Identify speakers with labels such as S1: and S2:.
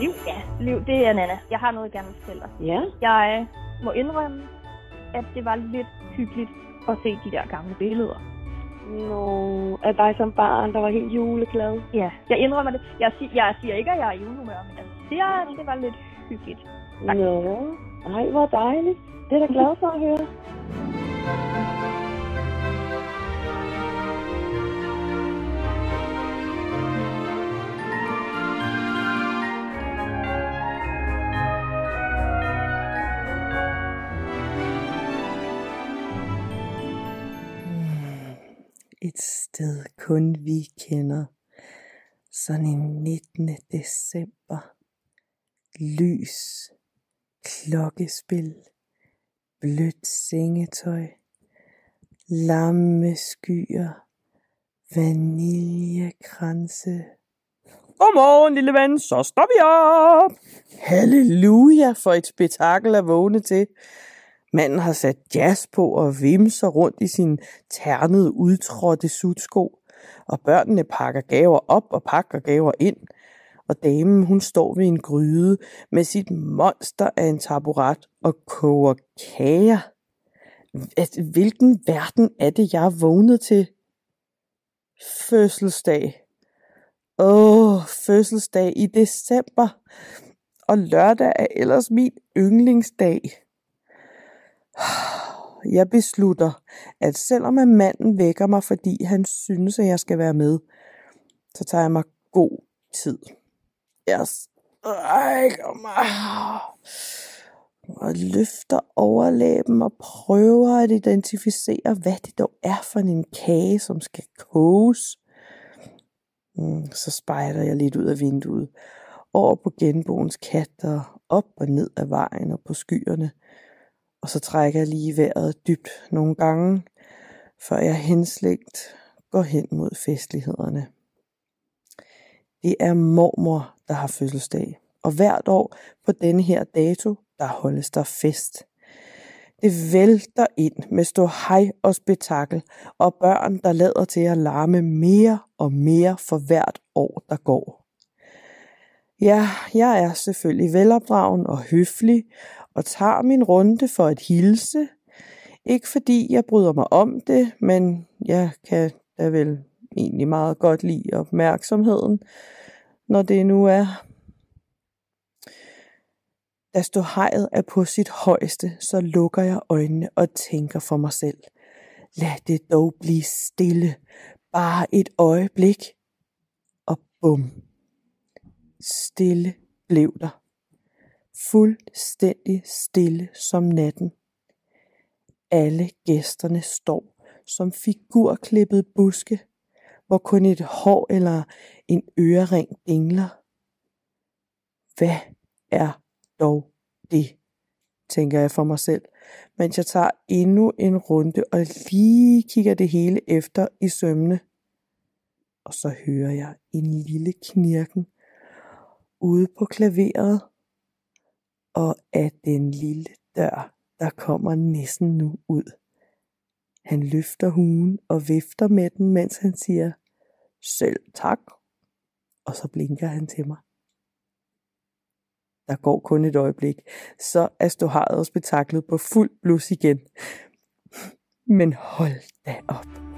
S1: Liv? Ja, Liv, det er Nana. Jeg har noget, jeg gerne vil fortælle dig.
S2: Ja.
S1: Jeg må indrømme, at det var lidt hyggeligt at se de der gamle billeder.
S2: Nå, af dig som barn, der var helt juleglad.
S1: Ja, jeg indrømmer det. Jeg, sig, jeg siger ikke, at jeg er julehumør, men jeg siger, at det var lidt hyggeligt. Tak.
S2: Nå, ej, hvor dejligt. Det er da glad for at høre.
S3: Et sted kun vi kender. Sådan en 19. december. Lys. Klokkespil. Blødt sengetøj. Lamme skyer. Vaniljekranse. Godmorgen, lille ven, så står vi op. Halleluja for et spektakel at vågne til. Manden har sat jazz på og vimser rundt i sin ternede, udtrådte sutsko. Og børnene pakker gaver op og pakker gaver ind. Og damen, hun står ved en gryde med sit monster af en taburet og koger kager. Hvilken verden er det, jeg er vågnet til? Fødselsdag. Åh, fødselsdag i december. Og lørdag er ellers min yndlingsdag. Jeg beslutter, at selvom at manden vækker mig, fordi han synes, at jeg skal være med, så tager jeg mig god tid. Jeg strækker mig og løfter overlæben og prøver at identificere, hvad det dog er for en kage, som skal koges. Mm, Så spejder jeg lidt ud af vinduet, over på genboens kat og op og ned ad vejen og på skyerne. Og så trækker jeg lige vejret dybt nogle gange, før jeg henslægt går hen mod festlighederne. Det er mormor, der har fødselsdag, og hvert år på denne her dato, der holdes der fest. Det vælter ind med stå hej og spektakel, og børn, der lader til at larme mere og mere for hvert år, der går. Ja, jeg er selvfølgelig velopdragen og høflig, og tager min runde for at hilse. Ikke fordi jeg bryder mig om det, men jeg kan da vel egentlig meget godt lide opmærksomheden, når det nu er. Da ståhejet er på sit højeste, så lukker jeg øjnene og tænker for mig selv. Lad det dog blive stille. Bare et øjeblik. Og bum. Stille blev der. Fuldstændig stille som natten. Alle gæsterne står som figurklippet buske, hvor kun et hår eller en ørering dingler. Hvad er dog det, tænker jeg for mig selv, mens jeg tager endnu en runde og lige kigger det hele efter i sømne. Og så hører jeg en lille knirken ude på klaveret, og af den lille dør, der kommer næsten nu ud. Han løfter huen og vifter med den, mens han siger, selv tak. Og så blinker han til mig. Der går kun et øjeblik, så er ståharet også spektaklet på fuld blus igen. Men hold da op.